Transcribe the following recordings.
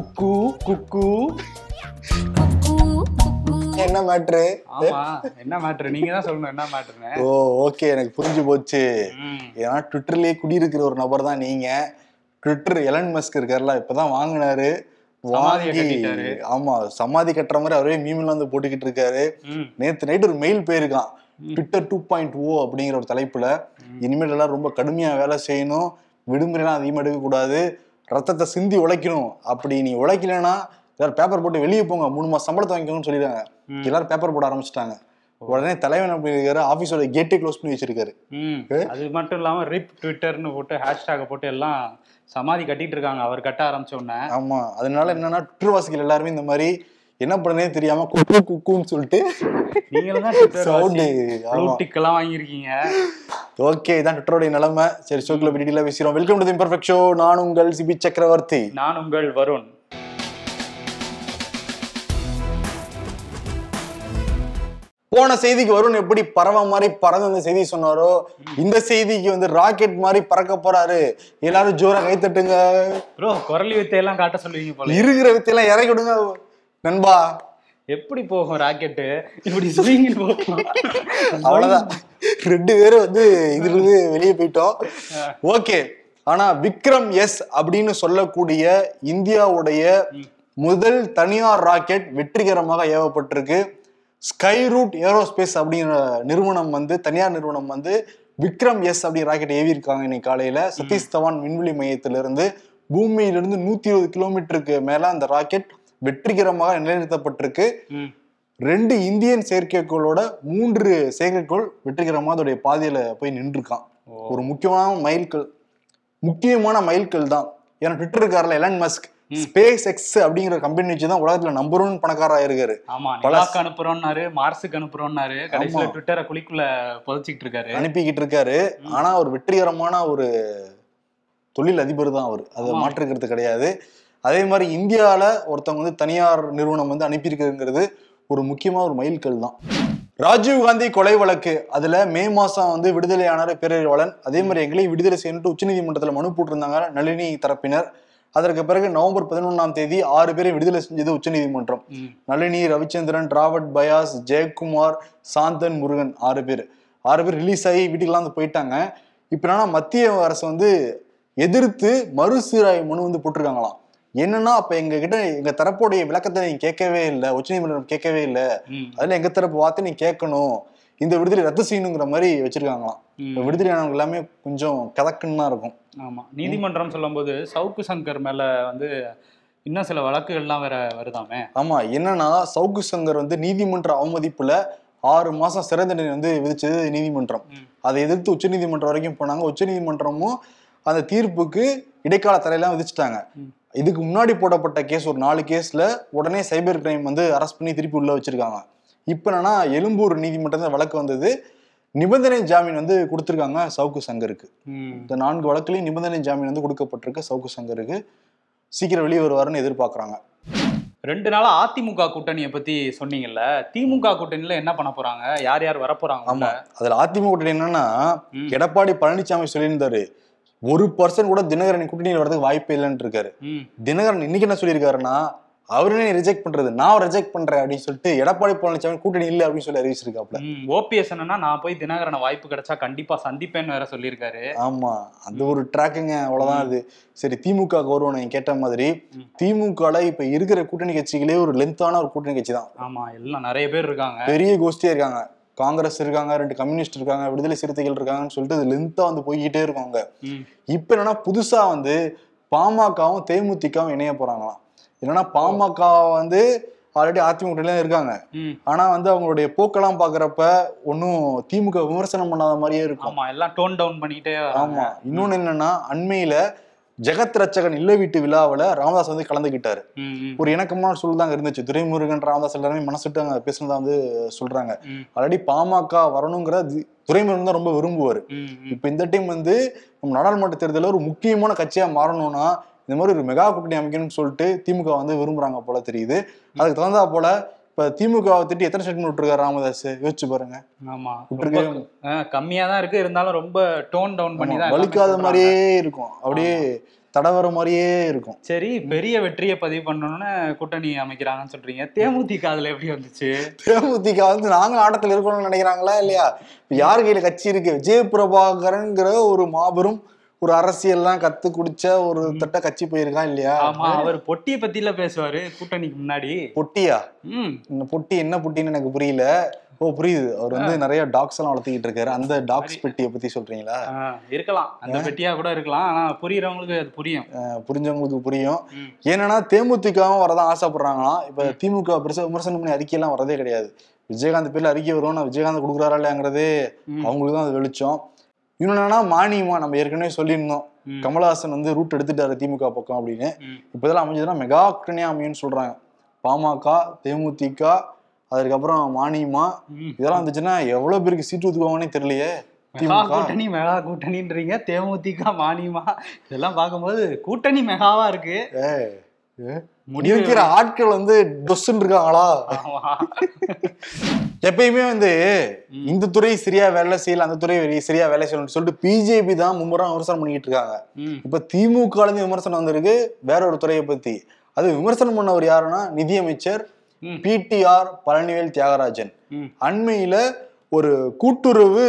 குக்கு குக்கு. என்ன மேட்ரு ஆமா என்ன மேட்ரு நீங்க தான் சொல்லணும் என்ன மேட்ருன்னு ஓ ஓகே எனக்கு புரிஞ்சு போச்சு. ஏன்னா ட்விட்டர்லயே குடியிருக்கிற ஒரு நபர் தான் நீங்க. ட்விட்டர் எலன் மஸ்க் இருக்கார்ல இப்பதான் வாங்கினாரு. வாங்கி கட்டிட்டாரு. ஆமா சமாதி கட்டுற மாதிரி அவரே மீம்ல வந்து போட்டுக்கிட்டு இருக்காரு. நேத்து நைட் ஒரு மெயில் போயிருக்கான். ட்விட்டர் டூ பாயிண்ட் ஓ அப்படிங்கிற ஒரு தலைப்புல இனிமேல் எல்லாம் ரொம்ப கடுமையா வேலை செய்யணும். விடுமுறைலாம் அதிகமா எடுக்க கூடாது ரத்தத்தை சிந்தி உழைக்கணும். அப்படி நீ உழைக்கலைன்னா எல்லாரும் பேப்பர் போட்டு வெளியே போங்க. மூணு மாசம் சம்பளத்தை வாங்கிக்கணும்னு சொல்லிடுறாங்க எல்லாரும் பேப்பர் போட ஆரம்பிச்சிட்டாங்க. உடனே தலைவன் அப்படி இருக்காரு ஆபீஸோட கேட்டே க்ளோஸ் பண்ணி வச்சிருக்காரு. அது மட்டும் இல்லாம ரிப் ட்விட்டர்னு போட்டு ஹேஷ்டாக போட்டு எல்லாம் சமாதி கட்டிட்டு இருக்காங்க. அவர் கட்ட ஆரம்பிச்ச உடனே. ஆமா. அதனால என்னன்னா ட்விட்டர் வாசிகள் எல்லாருமே இந்த மாதிரி என்ன பண்ணனே தெரியாம குக்கு குக்குன்னு சொல்லிட்டு நீங்களும் வாங்கியிருக்கீங்க. ஓகே இதான் ட்விட்டரோட நிலைமை. சரி ஷோக்கில் டீட்டெயிலாக பேசுகிறோம் வெல்கம் டு இம்பர்ஃபெக்ட் ஷோ நான் உங்கள் சிபி சக்கரவர்த்தி. நான் உங்கள் வருண். போன செய்திக்கு வருண் எப்படி பறவை மாதிரி பறந்து அந்த செய்தி சொன்னாரோ இந்த செய்திக்கு வந்து ராக்கெட் மாதிரி பறக்க போறாரு. எல்லாரும் ஜோரா கை தட்டுங்க. ப்ரோ குரலி வித்தையெல்லாம் காட்ட சொல்லுவீங்க போல. இருக்கிற வித்தையெல்லாம் இறக்கி விடுங்க. நண்பா. எப்படி போகும் ராக்கெட்டு? இப்படி ஸ்விங்கில் போகும். அவ்வளவுதான். ரெண்டு பேரும் வந்து இதுல இருந்து வெளியே போயிட்டோம். ஓகே. ஆனா விக்ரம் எஸ் அப்படின்னு சொல்லக்கூடிய இந்தியாவுடைய முதல் தனியார் ராக்கெட் வெற்றிகரமாக ஏவப்பட்டிருக்கு. ஸ்கை ரூட் ஏரோஸ்பேஸ் அப்படிங்கிற நிறுவனம் வந்து தனியார் நிறுவனம் வந்து விக்ரம் எஸ் அப்படிங்கிற ராக்கெட் ஏவி இருக்காங்க இன்னைக்கு காலையில. சதீஷ் தவான் விண்வெளி மையத்திலிருந்து பூமியிலிருந்து நூத்தி இருபது கிலோமீட்டருக்கு மேல அந்த ராக்கெட் வெற்றிகரமாக நிலைநிறுத்தப்பட்டிருக்கு. ரெண்டு இந்தியன் செயற்கைக்கோளோட மூன்று செயற்கைக்கோள் வெற்றிகரமாக அதோடைய பாதையில போய் நின்றுருக்கான். ஒரு முக்கியமான மைல்கல் முக்கியமான மைல்கல் தான். ஏன்னா ட்விட்டர் இருக்கார்ல எலன் மஸ்க் ஸ்பேஸ் எக்ஸ் அப்படிங்கிற கம்பெனி வச்சு தான் உலகத்துல நம்பர் ஒன் பணக்காரா இருக்காரு. ஆமா நிலாக்கு அனுப்புறோம்னாரு மார்ஸுக்கு அனுப்புறோம்னாரு கடைசியில ட்விட்டரை குழிக்குள்ள புதைச்சிட்டு இருக்காரு. அனுப்பிக்கிட்டு இருக்காரு. ஆனா ஒரு வெற்றிகரமான ஒரு தொழில் அதிபர் தான் அவர். அதை. மாற்றுக்கிறது கிடையாது. அதே மாதிரி இந்தியால ஒருத்தவங்க வந்து தனியார் நிறுவனம் வந்து அனுப்பியிருக்குங்கிறது ஒரு முக்கியமான ஒரு மைல்கல் தான். ராஜீவ் காந்தி கொலை வழக்கு அதுல மே மாசம் வந்து விடுதலையானார் பேரறிவாளன் அதே மாதிரி எங்களையும் விடுதலை செய்யணும்னு உச்சநீதிமன்றத்துல மனு போட்டிருந்தாங்க நளினி தரப்பினர். அதற்கு பிறகு நவம்பர் பதினொன்னாம் தேதி ஆறு பேரை விடுதலை செஞ்சது உச்சநீதிமன்றம். நளினி ரவிச்சந்திரன் ராபர்ட் பயாஸ் ஜெயக்குமார் சாந்தன் முருகன் ஆறு பேர். ஆறு பேர் ரிலீஸ் ஆகி வீட்டுக்கெல்லாம் வந்து போயிட்டாங்க. இப்போ என்னன்னா மத்திய அரசு வந்து எதிர்த்து மறுசீராய்வு மனு வந்து போட்டிருக்காங்களாம். என்னன்னா அப்ப எங்க கிட்ட எங்க தரப்புடைய விளக்கத்தை நீங்க கேட்கவே இல்லை உச்சநீதிமன்றம் கேட்கவே இல்லை. அதுல எங்க தரப்பு வார்த்தை நீ கேட்கணும். இந்த விடுதலை ரத்து செய்யணுங்கிற மாதிரி வச்சிருக்காங்களாம். விடுதலையானவங்க எல்லாமே கொஞ்சம் கதக்குன்னு தான் இருக்கும். ஆமா. நீதிமன்றம் சொல்லும்போது சவுக்கு சங்கர் மேல வந்து இன்னும் சில வழக்குகள்லாம் வேற வருதாமே? ஆமா. என்னன்னா சவுக்கு சங்கர் வந்து நீதிமன்ற அவமதிப்புல ஆறு மாசம் சிறை தண்டனை வந்து விதிச்சது நீதிமன்றம். அதை எதிர்த்து உச்சநீதிமன்றம் வரைக்கும் போனாங்க. உச்சநீதிமன்றமும் அந்த தீர்ப்புக்கு இடைக்கால தடையெல்லாம் விதிச்சிட்டாங்க. இதுக்கு முன்னாடி போடப்பட்ட கேஸ் ஒரு நாலு கேஸ்ல உடனே சைபர் கிரைம் வந்து அரெஸ்ட் பண்ணி திருப்பி உள்ள வச்சிருக்காங்க. இப்ப என்னன்னா எழும்பூர் நீதிமன்றத்தில் வழக்கு வந்தது. நிபந்தனை ஜாமீன் வந்து கொடுத்துருக்காங்க சவுக்கு சங்கருக்கு. இந்த நான்கு வழக்குலையும் நிபந்தனை ஜாமீன் வந்து கொடுக்கப்பட்டிருக்கு சவுக்கு சங்கருக்கு. சீக்கிரம் வெளியே வருவாருன்னு எதிர்பார்க்கறாங்க. ரெண்டு நாளா அதிமுக கூட்டணியை பத்தி சொன்னீங்கல்ல. திமுக கூட்டணியில என்ன பண்ண போறாங்க? யார் யார் வர போறாங்க? ஆமா? அதுல அதிமுக கூட்டணி என்னன்னா. எடப்பாடி பழனிசாமி சொல்லியிருந்தாரு. ஒரு பர்சன்ட் கூட தினகரன் கூட்டணியில் வரதுக்கு வாய்ப்பே இல்லைன்னு இருக்காரு. தினகரன் இன்னைக்கு என்ன சொல்லியிருக்காருன்னா அவரே ரிஜெக்ட் பண்றது நான் ரிஜெக்ட் பண்றேன் அப்படின்னு சொல்லிட்டு எடப்பாடி பழனிசாமி கூட்டணி இல்லை அப்படின்னு சொல்லி அறிவிச்சிருக்காப்ல. ஓபிஎஸ் என்னன்னா நான் போய் தினகரனை வாய்ப்பு கிடைச்சா கண்டிப்பா சந்திப்பேன்னு வேற சொல்லியிருக்காரு. ஆமா. அந்த ஒரு ட்ராக்குங்க அவ்வளவுதான் அது. சரி திமுக கௌரவம் நீங்க கேட்ட மாதிரி. திமுகல இப்ப இருக்கிற கூட்டணி கட்சிகளே ஒரு லென்த்தான ஒரு கூட்டணி கட்சி தான். ஆமா எல்லாம் நிறைய பேர் இருக்காங்க. பெரிய கோஷ்டியா இருக்காங்க. காங்கிரஸ் இருக்காங்க ரெண்டு கம்யூனிஸ்ட் இருக்காங்க விடுதலை சிறுத்தைகள் இருக்காங்கன்னு சொல்லிட்டு அது லென்த்தா வந்து போய்கிட்டே இருக்காங்க. இப்ப என்னன்னா புதுசா வந்து பாமகவும் தேமுதிகவும் இணைய போறாங்களாம் என்னன்னா பாமக வந்து ஆல்ரெடி அதிமுக இருக்காங்க. ஆனா வந்து அவங்களுடைய போக்கெல்லாம் பாக்குறப்ப ஒன்னும் திமுக விமர்சனம் பண்ணாத மாதிரியே இருக்கும் ஆமா எல்லாம் டோன் டவுன் வராங்க. ஆமா இன்னொன்னு என்னன்னா அண்மையில ஜெகத் ரட்சகன் இல்ல வீட்டு விழாவுல ராமதாஸ் வந்து ம், ஒரு இணக்கமான சூழல் தாங்க இருந்துச்சு. துரைமுருகன் ராமதாஸ் எல்லாருமே மனசுட்டு அங்க பேசுனதா வந்து சொல்றாங்க. ஆல்ரெடி பாமக வரணுங்கிற துரைமுருகன் தான் ரொம்ப விரும்புவாரு. இப்ப இந்த டைம் வந்து நம்ம நாடாளுமன்ற தேர்தலில் ஒரு முக்கியமான கட்சியா மாறணும்னா இந்த மாதிரி ஒரு மெகா கூட்டணி அமைக்கணும்னு சொல்லிட்டு திமுக வந்து விரும்புறாங்க போல தெரியுது. அதுக்கு தகுந்தா போல இப்ப இப்ப திமுக திட்டி எத்தனை ஸ்டேட்மெண்ட் விட்டுருக்காரு ராமதாஸ்? யோசிச்சு பாருங்க. ஆமா. கம்மியா தான் இருக்கு. இருந்தாலும் ரொம்ப டோன் டவுன் பண்ணி தான் வலிக்காத. மாதிரியே இருக்கும். அப்படியே தடவர மாதிரியே இருக்கும். சரி பெரிய வெற்றியை பதிவு பண்ணணும்னு கூட்டணி அமைக்கிறாங்கன்னு சொல்றீங்க. தேமுதிக அதுல எப்படி வந்துச்சு? தேமுதிக வந்து நாங்க ஆட்டத்துல இருக்கணும்னு நினைக்கிறாங்களா இல்லையா? யார் கையில கட்சி இருக்கு? விஜய பிரபாகரன்ங்கிற ஒரு மாபெரும் ஒரு அரசியல்லாம் கத்து குடிச்ச ஒரு தட்ட கட்சி போயிருக்கான் இல்லையா? ஆமா அவர் பொட்டியை பத்தில பேசுவாரு கூட்டணிக்கு முன்னாடி. பொட்டியா? இந்த பொட்டி என்ன பொட்டின்னு எனக்கு புரியல. ஓ புரியுது. அவர் வந்து நிறைய டாக்ஸ் எல்லாம் வளர்த்திக்கிட்டு இருக்காரு. அந்த டாக்ஸ் பெட்டியை பத்தி சொல்றீங்களா? இருக்கலாம். அந்த பெட்டியா கூட இருக்கலாம். ஆனா புரியறவங்களுக்கு அது புரியும். புரிஞ்சவங்களுக்கு புரியும். ஏன்னா தேமுதிகவும் வரதான் ஆசைப்படுறாங்களாம். இப்ப திமுக பெருசா விமர்சனம் பண்ணி அறிக்கையெல்லாம் வரதே கிடையாது. விஜயகாந்த் பேர்ல அறிக்கை வரும் நான் விஜயகாந்த் கொடுக்குறாரா இல்லையாங்கிறதே. அவங்களுக்கு தான் அது வெளிச்சம். இன்னொன்னு மானியமா நம்ம ஏற்கனவே சொல்லியிருந்தோம். கமலஹாசன் வந்து ரூட் எடுத்துட்டாரு திமுக பக்கம் அப்படின்னு. இப்போ இதெல்லாம் அமைஞ்சதுன்னா மெகா கூட்டணியா அமையும்னு சொல்றாங்க. பாமக தேமுதிக அதுக்கப்புறம் மானியமா. இதெல்லாம் வந்துச்சுன்னா எவ்வளவு பேருக்கு சீட்டு ஒதுக்குவாங்கன்னே தெரியலையே. மெகா கூட்டணி மெகா கூட்டணின்றீங்க. தேமுதிக மானியமா? இதெல்லாம் பார்க்கும்போது கூட்டணி மெகாவா இருக்கு. இருக்கிற ஆட்கள் வந்து டொஸ்ன்னு இருக்காங்களா. எப்பயுமே வந்து இந்த துறை சரியா வேலை செய்யல அந்த துறை சரியா வேலை செய்யணும்னு சொல்லிட்டு பிஜேபி தான் மும்முரம் விமர்சனம் பண்ணிக்கிட்டு இருக்காங்க. இப்ப திமுக இருந்து விமர்சனம் வந்திருக்கு வேற ஒரு துறையை பத்தி அது விமர்சனம் பண்ணவர் யாருன்னா நிதியமைச்சர். பிடிஆர் பழனிவேல் தியாகராஜன். அண்மையில ஒரு கூட்டுறவு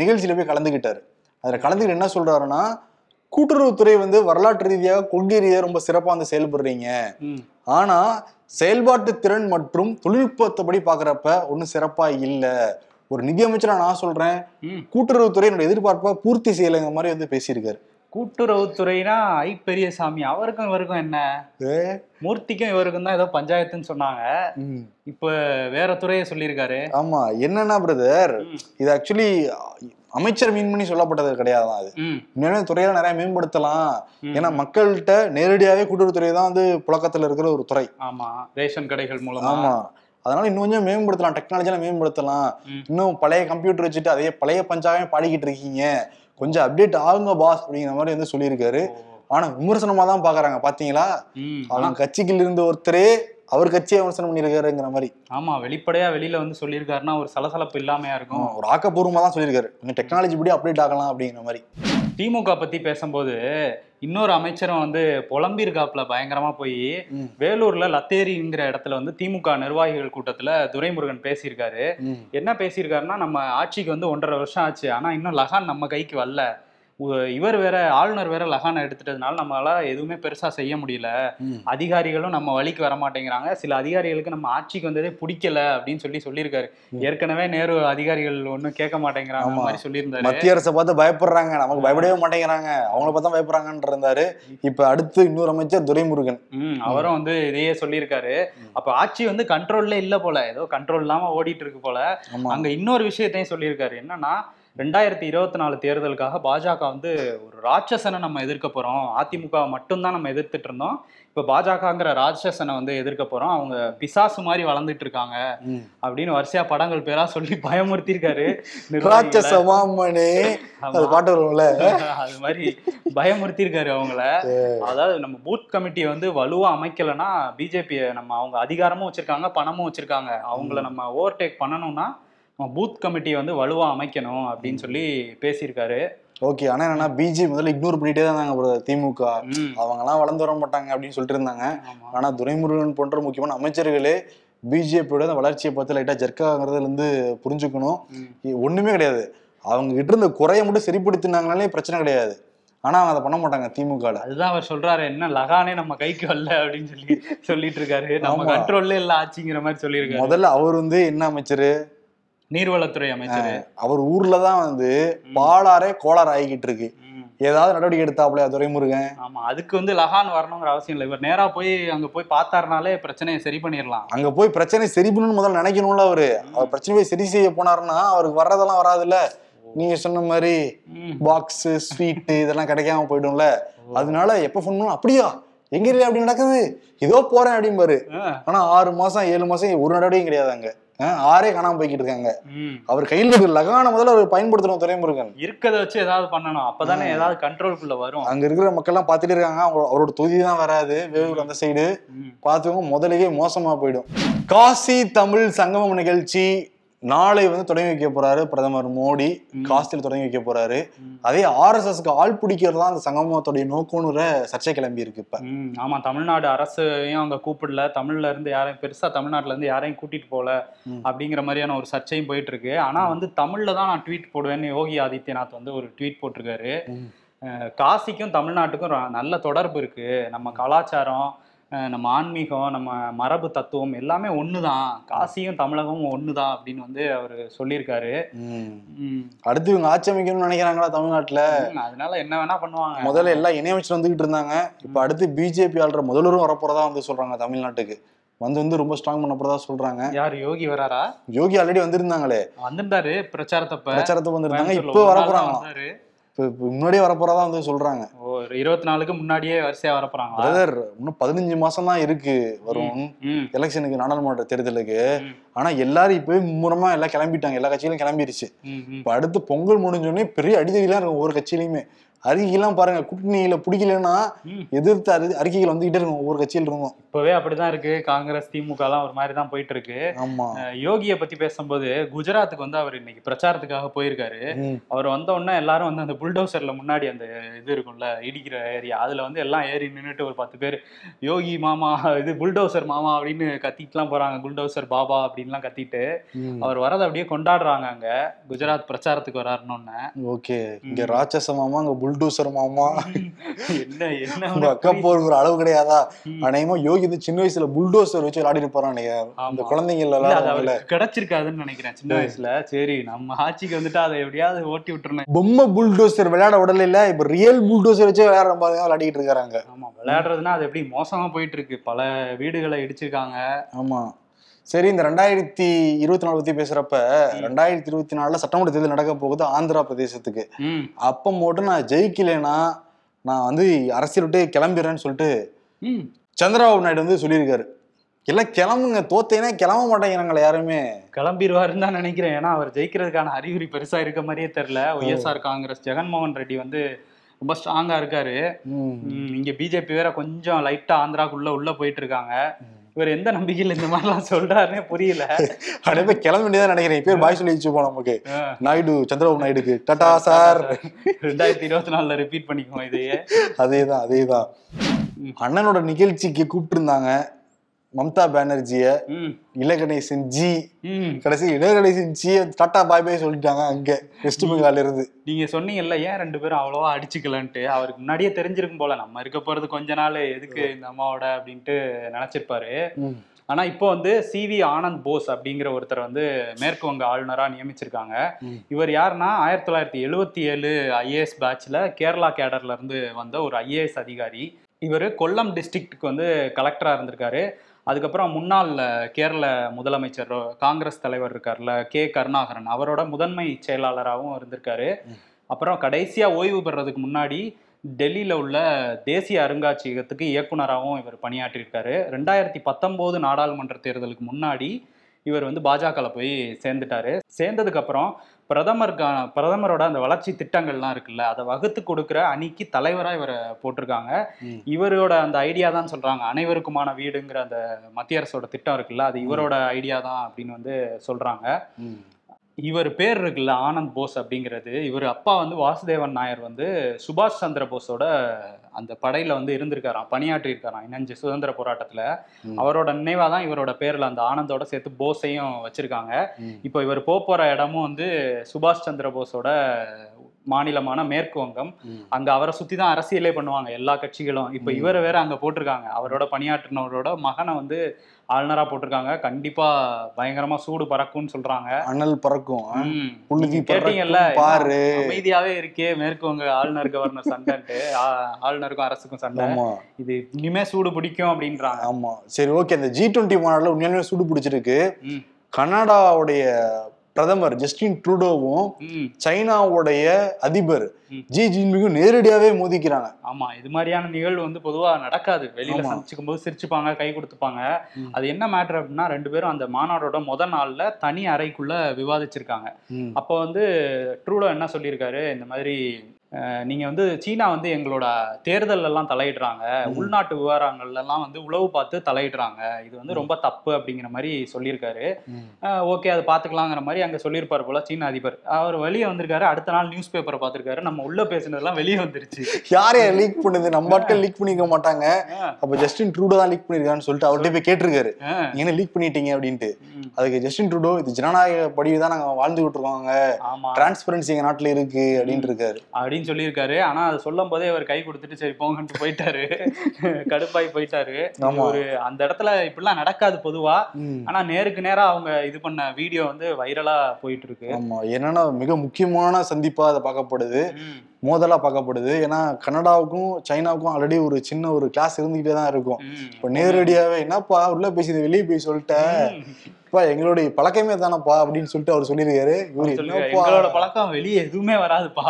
நிகழ்ச்சியில போய் கலந்துக்கிட்டாரு அதுல கலந்துக்கிட்டு என்ன சொல்றாருன்னா கூட்டுறவுத்துறை வந்து வரலாற்று ரீதியாக கொள்கை ரீதியாக ரொம்ப சிறப்பா வந்து செயல்படுறீங்க. ஆனா செயல்பாட்டு திறன் மற்றும் தொழில்நுட்பத்தைப்படி பாக்குறப்ப ஒன்றும் சிறப்பா இல்ல. ஒரு நிதியமைச்சரா நான் சொல்றேன். கூட்டுறவுத்துறை என்னோட எதிர்பார்ப்பை பூர்த்தி செய்யலைங்க மாதிரி வந்து பேசியிருக்காரு. கூட்டுறவுத்துறைனா ஐ பெரியசாமி அவருக்கும் இவருக்கும் என்ன? மூர்த்திக்கும் இவருக்கும் தான் ஏதோ பஞ்சாயத்துன்னு சொன்னாங்க. இப்ப வேற துறையை சொல்லியிருக்காரு. ஆமா. என்னன்னா பிரதர். இது ஆக்சுவலி அமைச்சர் மீன் பண்ணி சொல்லப்பட்டது கிடையாதுதான் அது. ம். உண்மையான துறையில நிறைய மேம்படுத்தலாம். ஏன்னா மக்கள்கிட்ட நேரடியாவே கூட்டுறவுத்துறை தான் வந்து புழக்கத்துல இருக்கிற ஒரு துறை. ஆமா. ரேஷன் கடைகள் மூலமா. ஆமா. அதனால இன்னும் கொஞ்சம் மேம்படுத்தலாம். டெக்னாலஜிலாம் மேம்படுத்தலாம். இன்னும் பழைய கம்ப்யூட்டர் வச்சுட்டு அதே பழைய பஞ்சாவே பாடிக்கிட்டு இருக்கீங்க. கொஞ்சம் அப்டேட் ஆகுங்க பாஸ் அப்படிங்கிற மாதிரி வந்து சொல்லியிருக்காரு. ஆனா விமர்சனமா தான் பாக்குறாங்க. பாத்தீங்களா. அவங்க கட்சிக்குள்ள இருந்த ஒருத்தரே அவர் கட்சியை விமர்சனம் பண்ணியிருக்காருங்கிற மாதிரி. ஆமா வெளிப்படையா வெளியில வந்து சொல்லியிருக்காருன்னா ஒரு சலசலப்பு இல்லாமையா இருக்கும். ஒரு ஆக்கப்பூர்வமா தான் சொல்லியிருக்காரு. கொஞ்சம் டெக்னாலஜி படி அப்டேட் ஆகலாம் அப்படிங்கிற மாதிரி. திமுக பத்தி பேசும்போது இன்னொரு அமைச்சரும் வந்து புலம்பியிருக்காப்புல பயங்கரமா போய். வேலூர்ல லத்தேரிங்கிற இடத்துல வந்து திமுக நிர்வாகிகள் கூட்டத்துல துரைமுருகன் பேசியிருக்காரு. என்ன பேசியிருக்காருன்னா நம்ம ஆட்சிக்கு வந்து ஒன்றரை வருஷம் ஆச்சு. ஆனா இன்னும் லகான் நம்ம கைக்கு வரல. இவர் வேற ஆளுநர் வேற லகானை எடுத்துட்டதுனால நம்மளால எதுவுமே பெருசா செய்ய முடியல. அதிகாரிகளும் நம்ம வழிக்கு வர மாட்டேங்கிறாங்க. சில அதிகாரிகளுக்கு நம்ம ஆட்சிக்கு வந்ததே பிடிக்கல அப்படின்னு சொல்லி சொல்லியிருக்காரு. ஏற்கனவே நேரு அதிகாரிகள் ஒன்றும் கேட்க மாட்டேங்கிறாங்க. மாதிரி சொல்லியிருந்தாரு. மத்திய அரசை பார்த்து பயப்படுறாங்க. நமக்கு பயப்படவே மாட்டேங்கிறாங்க. அவங்கள பார்த்தா பயப்படுறாங்கன்னு இருந்தாரு. இப்ப அடுத்து இன்னொரு அமைச்சர் துரைமுருகன். அவரும் வந்து இதையே சொல்லியிருக்காரு. அப்ப ஆட்சி வந்து கண்ட்ரோல்ல இல்ல போல. ஏதோ கண்ட்ரோல் இல்லாம ஓடிட்டு இருக்கு போல. அங்க இன்னொரு விஷயத்தையும் சொல்லியிருக்காரு. என்னன்னா ரெண்டாயிரத்தி இருபத்தி நாலு தேர்தலுக்காக பாஜக வந்து ஒரு ராட்சசனை நம்ம எதிர்க்க போறோம். அதிமுக மட்டும்தான் நம்ம எதிர்த்துட்டு இருந்தோம். இப்ப பாஜகங்கிற ராட்சசனை வந்து எதிர்க்க போறோம். அவங்க பிசாசு மாதிரி வளர்ந்துட்டு இருக்காங்க. அப்படின்னு வரிசையா படங்கள் பேரா சொல்லி பயமுறுத்திருக்காரு அது ஆமா. பாட்டு வரும்ல? அது மாதிரி பயமுறுத்திருக்காரு அவங்கள. அதாவது நம்ம பூத் கமிட்டியை வந்து வலுவா அமைக்கலைன்னா பிஜேபி நம்ம அவங்க அதிகாரமும் வச்சிருக்காங்க பணமும் வச்சிருக்காங்க. அவங்கள நம்ம ஓவர்டேக் பண்ணணும்னா பூத் கமிட்டியை வந்து வலுவா அமைக்கணும் அப்படின்னு சொல்லி பேசியிருக்காரு. ஓகே ஆனா என்னன்னா பிஜே முதல்ல இக்னோர் பண்ணிட்டே தான் இருந்தாங்க திமுக. ம், அவங்க எல்லாம் வளர்ந்து வர மாட்டாங்க அப்படின்னு சொல்லிட்டு இருந்தாங்க. ஆமா. ஆனா துரைமுருகன் போன்ற முக்கியமான அமைச்சர்களே பிஜேபியோட வளர்ச்சியை பார்த்து லைட்டா ஜர்க்காங்கிறதுல இருந்து புரிஞ்சுக்கணும். ம். இ- ஒண்ணுமே கிடையாது. அவங்க கிட்ட இருந்த குறைய மட்டும் சரிப்படுத்தினாங்கனாலே பிரச்சனை கிடையாது. ஆனா அதை பண்ண மாட்டாங்க திமுகல. அதுதான் அவர் சொல்றாரு என்ன லகானே நம்ம கைக்கு வரல அப்படின்னு சொல்லி சொல்லிட்டு இருக்காரு. நம்ம. கண்ட்ரோல்ல இல்ல ஆச்சுங்கிற மாதிரி சொல்லியிருக்காரு. முதல்ல அவர் வந்து என்ன அமைச்சரு? நீர்வளத்துறை அமைச்சர். அவர் ஊர்ல தான் வந்து பாலாரே கோளாறு ஆகிக்கிட்டு இருக்கு. ஏதாவது நடவடிக்கை எடுத்தாப்லையா துரைமுருகன்? ஆமா அதுக்கு வந்து லகான் வரணுங்கிற அவசியம் இல்லை. இவர் நேரா போய் அங்க போய் பார்த்தாருனாலே பிரச்சனையை சரி பண்ணிடலாம். அங்க போய் பிரச்சனை சரி பண்ணணும்னு முதல்ல நினைக்கணும்ல அவரு. அவர் பிரச்சனை போய் சரி செய்ய போனாருன்னா அவருக்கு வர்றதெல்லாம் வராதுல்ல. நீங்க சொன்ன மாதிரி. பாக்ஸ் ஸ்வீட் இதெல்லாம் கிடைக்காம போயிடும்ல. அதனால எப்ப ஃபோன் பண்ணாலும் அப்படியா? எங்க இல்லையா அப்படி நடக்குது? ஏதோ போறேன் அப்படிம்பாரு. ஆ, ஆனா ஆறு மாசம் ஏழு மாசம் ஒரு நடவடிக்கையும் கிடையாது அங்க. ஆறே காணாம போய்கிட்டு இருக்காங்க. அவர் கையில் இருக்கிற லகான முதல்ல அவர் பயன்படுத்தணும் துறைமுருகன் இருக்கதை வச்சு ஏதாவது பண்ணணும். அப்பதானே ஏதாவது கண்ட்ரோல்குள்ள வரும். அங்க இருக்கிற மக்கள் எல்லாம் பாத்துட்டு இருக்காங்க. அவங்க- அவரோட தொகுதி தான் வராது. வேலூர் அந்த சைடு. பார்த்தவங்க முதலையே மோசமா போயிடும். காசி தமிழ் சங்கமம் நிகழ்ச்சி நாளை வந்து தொடங்கி வைக்க போறாரு பிரதமர் மோடி. காசியில் தொடங்கி வைக்க போறாரு. அதே ஆர்எஸ்எஸ்க்கு ஆள் பிடிக்கிறது தான் அந்த சங்கமத்துடைய நோக்கம்னு சர்ச்சை கிளம்பி இருக்கு இப்ப. ஆமா தமிழ்நாடு அரசையும் அங்க கூப்பிடல. தமிழ்ல இருந்து யாரையும் பெருசா தமிழ்நாட்டுல இருந்து யாரையும் கூட்டிட்டு போல. அப்படிங்கிற மாதிரியான ஒரு சர்ச்சையும் போயிட்டு இருக்கு ஆனா வந்து தமிழ்ல தான் நான் ட்வீட் போடுவேன்னு யோகி ஆதித்யநாத் வந்து ஒரு ட்வீட் போட்டிருக்காரு. காசிக்கும் தமிழ்நாட்டுக்கும் நல்ல தொடர்பு இருக்கு. நம்ம கலாச்சாரம் நம்ம ஆன்மீகம் நம்ம மரபு தத்துவம் எல்லாமே ஒண்ணுதான். காசியும் தமிழகமும் ஒண்ணுதான் அப்படின்னு வந்து அவர் சொல்லியிருக்காரு. அடுத்து இவங்க ஆட்சி அமைக்கணும்னு நினைக்கிறாங்களா தமிழ்நாட்டுல? அதனால என்ன வேணா பண்ணுவாங்க. முதல்ல எல்லாம் இணையமைச்சு வந்துகிட்டு இருந்தாங்க. இப்ப அடுத்து பிஜேபி ஆள்ற முதல்வரும் வரப்போறதா வந்து சொல்றாங்க தமிழ்நாட்டுக்கு. வந்து வந்து ரொம்ப ஸ்ட்ராங் பண்ண போறதா சொல்றாங்க. யார் யோகி வராரா? யோகி ஆல்ரெடி வந்திருந்தாங்களே. வந்திருந்தாரு பிரச்சாரத்தப்ப. பிரச்சாரத்துக்கு வந்திருந்தாங்க. இப்போ வர முன்னாடியே வரப்போறதா வந்து சொல்றாங்க. இருபத்தி நாலுக்கு முன்னாடியே வரிசையா வரப்போறாங்களா பிரதர் இன்னும் பதினஞ்சு மாசம் தான் இருக்கு வரும். எலெக்ஷனுக்கு நாடாளுமன்ற தேர்தலுக்கு. ஆனா எல்லாரும் இப்பவே மும்முரமா எல்லாம் கிளம்பிட்டாங்க. எல்லா கட்சியிலும் கிளம்பிடுச்சு. இப்ப அடுத்து பொங்கல் முடிஞ்சோடனே பெரிய அடிதடிலாம் இருக்கும் ஒவ்வொரு கட்சியிலுமே அறிக்கைலாம் பாருங்க. கூட்டணியில பிடிக்கலன்னா. எதிர்த்து அறி அறிக்கைகள் வந்துகிட்டே இருக்கும். ஒவ்வொரு கட்சியில இருந்தும் இப்பவே அப்படிதான் இருக்கு. காங்கிரஸ் திமுக எல்லாம் ஒரு மாதிரி தான் போயிட்டு இருக்கு ஆமா யோகியை பத்தி பேசும்போது குஜராத்துக்கு வந்து அவர் இன்னைக்கு பிரச்சாரத்துக்காக போயிருக்காரு. அவர் வந்த உடனே எல்லாரும் வந்து அந்த புல்டோசர்ல முன்னாடி அந்த இது இருக்கும்ல இடிக்கிற ஏரியா அதுல வந்து எல்லாம் ஏறி நின்னுட்டு ஒரு பத்து பேர் யோகி மாமா இது புல்டோசர் மாமா அப்படின்னு கத்திட்டுலாம் போறாங்க. புல்டோசர் பாபா அப்படின்லாம் கத்திட்டு. அவர் வரதை அப்படியே கொண்டாடுறாங்க அங்க. குஜராத் பிரச்சாரத்துக்கு வராருன்னு ஓகே. இங்க ராட்சச மாமா அங்க புல்டூசர் மாமா என்ன என்ன உங்க அக்கா ஒரு அளவு கிடையாதா. அநேகமா யோகி வந்து சின்ன வயசுல புல்டோசர் வச்சு விளையாடிட்டு போறான் அந்த ஆமா. குழந்தைங்க இல்ல, அது எல்லாம் அவருக்கு கிடைச்சிருக்காதுன்னு நினைக்கிறேன் சின்ன வயசுல. சரி நம்ம ஆட்சிக்கு வந்துட்டு அதை எப்படியாவது ஓட்டி விட்டுறணும். பொம்மை புல்டோசர் விளையாட விடல இல்ல இப்ப ரியல் புல்டோசர் வச்சு விளையாடுற பாருங்க விளையாடிட்டு இருக்காங்க. ஆமா விளையாடுறதுன்னா அது எப்படி மோசமா போயிட்டு இருக்கு? பல வீடுகளை இடிச்சிருக்காங்க. ஆமா. சரி இந்த ரெண்டாயிரத்தி இருபத்தி நாலு பத்தி பேசுறப்ப ரெண்டாயிரத்தி இருபத்தி நாலுல சட்டமன்ற தேர்தல் நடக்க போகுது ஆந்திரா பிரதேசத்துக்கு. அப்ப மட்டும் நான் ஜெயிக்கலைன்னா நான் வந்து அரசியல் விட்டு கிளம்பிடுறேன்னு சொல்லிட்டு சந்திரபாபு நாயுடு வந்து சொல்லியிருக்காரு. எல்லாம் கிளம்புங்க. தோத்தேன்னா கிளம்ப மாட்டேங்கிறாங்களே யாருமே. கிளம்பிடுவாருன்னு தான் நினைக்கிறேன். ஏன்னா அவர் ஜெயிக்கிறதுக்கான அறிகுறி பெருசா இருக்க மாதிரியே தெரியல. ஒய்எஸ்ஆர் காங்கிரஸ் ஜெகன்மோகன் ரெட்டி வந்து ரொம்ப ஸ்ட்ராங்கா இருக்காரு. இங்க பிஜேபி வேற கொஞ்சம் லைட்டா ஆந்திராக்குள்ள உள்ள போயிட்டு இருக்காங்க. இவர் எந்த நம்பிக்கையில இந்த மாதிரிலாம் சொல்றாருன்னே புரியல. அப்படியே போய் கிளம்ப வேண்டியதான் நினைக்கிறேன் இப்ப பாய் சொல்லி வச்சுப்போம் நமக்கு. நாயுடு சந்திரபாபு நாயுடுக்கு. Tata sir. ரெண்டாயிரத்தி இருபத்தி நாலுல ரிப்பீட் பண்ணிக்குவோம் இதையே. அதேதான் அதேதான். அண்ணனோட நிகழ்ச்சிக்கு கூப்பிட்டு இருந்தாங்க மம்தா பானர்ஜிய ம். இலகணேசன் ஜி. கடைசி Ilaganesan ji tata bye bye சொல்லிட்டாங்க அங்க வெஸ்ட் பெங்கால்ல இருந்து. நீங்க சொன்னீங்கல்ல ஏன் ரெண்டு பேரும் அவ்வளவா அடிச்சுக்கலன்ட்டு? அவருக்கு முன்னாடியே தெரிஞ்சிருக்கும் போல நம்ம இருக்க போறது கொஞ்ச நாள் எதுக்கு இந்த அம்மாவோட அப்படின்ட்டு நினைச்சிருப்பாரு. ஆனா இப்போ வந்து சிவி ஆனந்த் போஸ் அப்படிங்கிற ஒருத்தர் வந்து மேற்கு வங்க ஆளுநரா நியமிச்சிருக்காங்க. இவர் யாருன்னா ஆயிரத்தி தொள்ளாயிரத்தி எழுவத்தி ஏழு ஐஏஎஸ் பேட்ச்ல கேரளா கேடர்ல இருந்து வந்த ஒரு ஐஏஎஸ் அதிகாரி. இவர் கொல்லம் டிஸ்ட்ரிக்ட்டுக்கு வந்து கலெக்டரா இருந்திருக்காரு. அதுக்கப்புறம் முன்னாள் கேரள முதலமைச்சர் காங்கிரஸ் தலைவர் இருக்கார்ல கே. கருணாகரன். அவரோட முதன்மை செயலாளராகவும் இருந்திருக்காரு. அப்புறம் கடைசியா ஓய்வு பெறதுக்கு முன்னாடி டெல்லியில உள்ள தேசிய அருங்காட்சியகத்துக்கு இயக்குனராகவும் இவர் பணியாற்றியிருக்காரு. ரெண்டாயிரத்தி பத்தொம்போது நாடாளுமன்ற தேர்தலுக்கு முன்னாடி இவர் வந்து பாஜகவில் போய் சேர்ந்துட்டாரு. சேர்ந்ததுக்கு அப்புறம் பிரதமருக்கான பிரதமரோட அந்த வளர்ச்சி திட்டங்கள்லாம் இருக்குல்ல அதை வகுத்து கொடுக்குற அணிக்கு தலைவராக இவரை போட்டிருக்காங்க. இவரோட அந்த ஐடியா தான் சொல்றாங்க அனைவருக்குமான வீடுங்கிற அந்த மத்திய அரசோட திட்டம் இருக்குல்ல அது இவரோட ஐடியா தான் அப்படின்னு வந்து சொல்றாங்க ம். இவர் பேர் இருக்குல்ல ஆனந்த் போஸ் அப்படிங்கிறது இவர் அப்பா வந்து வாசுதேவன் நாயர் வந்து சுபாஷ் சந்திர போஸோட அந்த படையில வந்து இருந்திருக்காராம் பணியாற்றி இருக்காராம் இணைஞ்சு சுதந்திர போராட்டத்துல. அவரோட நினைவா தான் இவரோட பேர்ல அந்த ஆனந்தோட சேர்த்து போஸையும் வச்சிருக்காங்க. இப்போ இவர் போற இடமும் வந்து சுபாஷ் சந்திர போஸோட மாநிலமான மேற்கு வங்கம். அங்க அவரை சுத்தி தான் அரசியலே பண்ணுவாங்க எல்லா கட்சிகளும். இப்போ. இவரை வேற அங்க போட்டிருக்காங்க. அவரோட பணியாற்றினவரோட மகனை வந்து ஆளுநரா போட்டிருக்காங்க. கண்டிப்பா பயங்கரமா சூடு பறக்கும்னு சொல்றாங்க. அனல் பறக்கும். கேட்டீங்கல்ல பாரு. அமைதியாவே இருக்கே. மேற்கு வங்க ஆளுநர் கவர்னர் சண்டைன்ட்டு. ஆளுநருக்கும் அரசுக்கும் சண்டை. இது இனிமே சூடு பிடிக்கும் அப்படின்றாங்க. ஆமா. சரி ஓகே. அந்த ஜி டுவெண்ட்டி மாநாடுல உண்மையாலுமே சூடு பிடிச்சிருக்கு. கனடாவுடைய பிரதமர் ஜஸ்டின் ட்ரூடோவும் சைனாவுடைய அதிபர். ஜி ஜின்பிங்கும் நேரடியாவே மோதிக்கிறாங்க. ஆமா இது மாதிரியான நிகழ்வு வந்து பொதுவா நடக்காது. வெளியில. சந்திச்சுக்கும் போது சிரிச்சுப்பாங்க கை கொடுத்துப்பாங்க. அது என்ன மேட்ரு அப்படின்னா ரெண்டு பேரும் அந்த மாநாடோட முத நாள்ல தனி அறைக்குள்ள விவாதிச்சிருக்காங்க. அப்போ வந்து ட்ரூடோ என்ன சொல்லியிருக்காரு? இந்த மாதிரி அஹ், நீங்க வந்து சீனா வந்து எங்களோட தேர்தல் எல்லாம் தலையிடுறாங்க. உள்நாட்டு விவகாரங்கள்ல எல்லாம் வந்து உளவு பார்த்து தலையிடுறாங்க. இது வந்து ரொம்ப தப்பு அப்படிங்கிற மாதிரி சொல்லியிருக்காரு. ஓகே அது பாத்துக்கலாங்கிற மாதிரி அங்க சொல்லியிருப்பாரு போல சீன அதிபர். அவர் வெளியே வந்திருக்காரு அடுத்த நாள் நியூஸ் பேப்பரை பார்த்திருக்காரு. நம்ம உள்ள பேசுனதெல்லாம் வெளியே வந்துருச்சு. யார் யார் லீக் பண்ணுது? நம்ம ஆட்கள் லீக் பண்ணிக்க மாட்டாங்க. அப்ப ஜஸ்டின் ட்ரூடோ தான் லீக் பண்ணிருக்கான்னு சொல்லிட்டு அவர்கிட்ட போய் கேட்டிருக்காரு. என்ன லீக் பண்ணிட்டீங்க? அப்படின்ட்டு. அதுக்கு ஜஸ்டின் ட்ரூடோ இது ஜனநாயக படி தான் நாங்க வாழ்ந்துகிட்டு இருக்கோங்க. டிரான்ஸ்பரன்சி எங்க நாட்டுல இருக்கு. அப்படின்ட்டு இருக்காரு. அப்படின்னு சொல்லியிருக்காரு. ஆனா அது சொல்லும் போதே அவர் கை கொடுத்துட்டு சரி போங்கன்ட்டு போயிட்டாரு. கடுப்பாய் போயிட்டாரு. ஒரு அந்த இடத்துல இப்படிலாம் நடக்காது பொதுவா. ஆனா நேருக்கு நேரா அவங்க இது பண்ண வீடியோ வந்து வைரலா போயிட்டு இருக்கு ஆமா. என்னன்னா மிக முக்கியமான சந்திப்பா அதை பார்க்கப்படுது. மோதலா பார்க்கப்படுது. ஏன்னா கனடாவுக்கும் சைனாவுக்கும் ஆல்ரெடி ஒரு சின்ன ஒரு கிளாஸ் இருந்துகிட்டே தான் இருக்கும். இப்ப நேரடியாவே என்னப்பா? உள்ள பேசி வெளியே போய் சொல்லிட்டேன் இப்ப எங்களுடைய பழக்கமே தானப்பா அப்படின்னு சொல்லிட்டு அவர் சொல்லியிருக்காரு. எங்களோட பழக்கம் வெளியே எதுவுமே வராதுப்பா.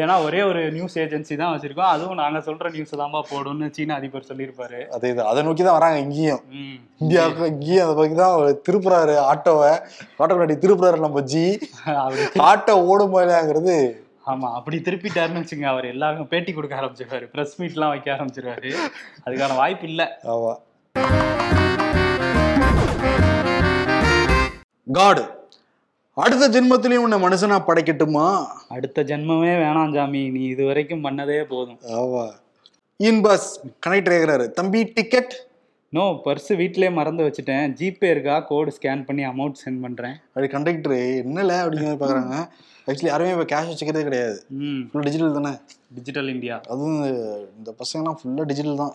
ஏன்னா ஒரே ஒரு நியூஸ் ஏஜென்சி தான் வச்சிருக்கோம். அதுவும் நாங்க சொல்ற நியூஸ் தான்ப்பா போடும்னு சீன அதிபர் சொல்லியிருப்பாரு. அதே தான் அதை நோக்கி தான் வராங்க இங்கேயும். இந்தியாவுக்கு இங்கேயும் அதை பத்தி தான் திருப்புறாரு ஆட்டோவை. ஆட்டோ முன்னாடி திருப்புறாரு நம்ம ஜி. ஆட்டோ ஓடும் போயிலாங்கிறது ஆமா அப்படி திருப்பிட்டாருன்னு வச்சுங்க அவர் எல்லாருக்கும் பேட்டி கொடுக்க ஆரம்பிச்சிருவாரு. பிரஸ் மீட்லாம் வைக்க ஆரம்பிச்சிருவாரு. அதுக்கான வாய்ப்பு இல்ல. ஆமா. காடு. அடுத்த ஜென்மத்திலையும் உன்னை மனுஷனா படைக்கட்டுமா? அடுத்த ஜென்மமே வேணாம் ஜாமி நீ இது வரைக்கும் பண்ணதே போதும். ஆமா இன் பஸ் கனெக்டர் கேக்குறாரு. தம்பி டிக்கெட் நோ பர்ஸ் வீட்டிலே மறந்து வச்சுட்டேன். ஜிபே இருக்கா? கோடு ஸ்கேன் பண்ணி அமௌண்ட் சென்ட் பண்றேன். அப்படி கண்டக்டர் என்னல அப்படிங்கிற மாதிரி பாக்குறாங்க. ஆக்சுவலி யாருமே இப்போ கேஷ் வச்சுக்கிறதே கிடையாது. ம். ஃபுல்லாக டிஜிட்டல் தானே? டிஜிட்டல் இந்தியா அதுவும் இந்த பசங்கலாம் ஃபுல்லாக டிஜிட்டல் தான்.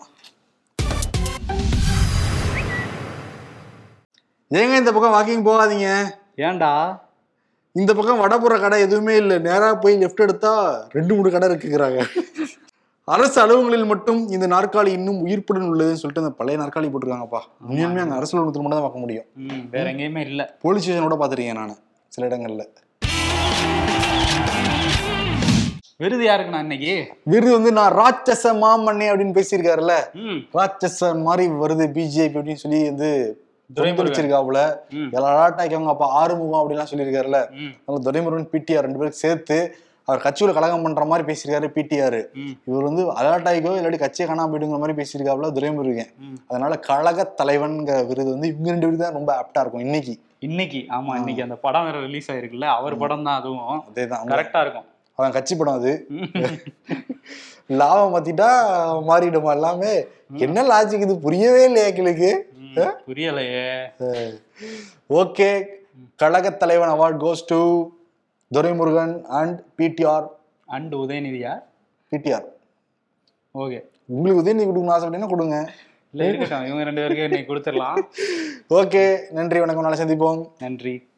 ஏங்க இந்த பக்கம் வாக்கிங் போகாதீங்க. ஏன்டா? இந்த பக்கம் வடபுற கடை எதுவுமே இல்லை. நேரா போய் லெஃப்ட் எடுத்தா ரெண்டு மூணு கடை இருக்குங்கிறாங்க. அரசு அலுவலகங்களில் மட்டும் இந்த நாற்காலி இன்னும் உயிர்ப்புடன் உள்ளதுன்னு சொல்லிட்டு அந்த பழைய நாற்காலி போட்டிருக்காங்கப்பா. உண்மையுமே அங்கே அரசு அலுவலகத்தில் மட்டும் தான் பார்க்க முடியும். வேற எங்கேயுமே இல்ல. போலீஸ் ஸ்டேஷனோட பார்த்துருக்கேன் நான் சில இடங்கள்ல. விருது யாருக்கு நான் இன்னைக்கு? விருது வந்து நான் ராட்சச மாமன்னே அப்படின்னு பேசியிருக்காருல்ல. ராட்சச மாதிரி வருது பிஜேபி அப்படின்னு சொல்லி வந்து. வச்சிருக்காப்புல. ம். எல்லாட்டாக்கவங்க அப்ப ஆறுமுகம் அப்படிலாம் சொல்லியிருக்காருல்ல. அதனால துரைமுருகன் பிடிஆர் ரெண்டு பேரும் சேர்த்து அவர் கட்சியில கலகம் பண்ற மாதிரி பேசியிருக்காரு பிடிஆர். இவர் வந்து அலாட்டாய்க்கோ இல்லாட்டி கட்சியை காணாம போயிடுங்கிற மாதிரி பேசியிருக்காப்புல துரைமுருகன். அதனால கழக தலைவன்கிற விருது வந்து இவங்க ரெண்டு பேரும் தான் ரொம்ப ஆப்டா இருக்கும் இன்னைக்கு. இன்னைக்கு. ஆமா இன்னைக்கு அந்த படம் வேற ரிலீஸ் ஆயிருக்குல்ல. அவர் படம் தான் அதுவும். அதேதான். கரெக்டா இருக்கும். அவன் கட்சி படம் அது. லாபம் மாத்திட்டா மாறிடுமா எல்லாமே? என்ன லாஜிக் இது? புரியவே இல்லையா எங்களுக்கு ம், புரியலையே. ஓகே கழக தலைவன் award goes to Duraimurugan and PTR and உதயநிதியா PTR okay. உங்களுக்கு உதயநிதி கொடுக்கணும் ஆசைப்பட்டீங்கன்னா கொடுங்க. இல்ல இருக்கட்டும். இவங்க ரெண்டு பேருக்கு இன்னைக்கு கொடுத்துடலாம். ஓகே நன்றி வணக்கம். நாளை சந்திப்போம். நன்றி.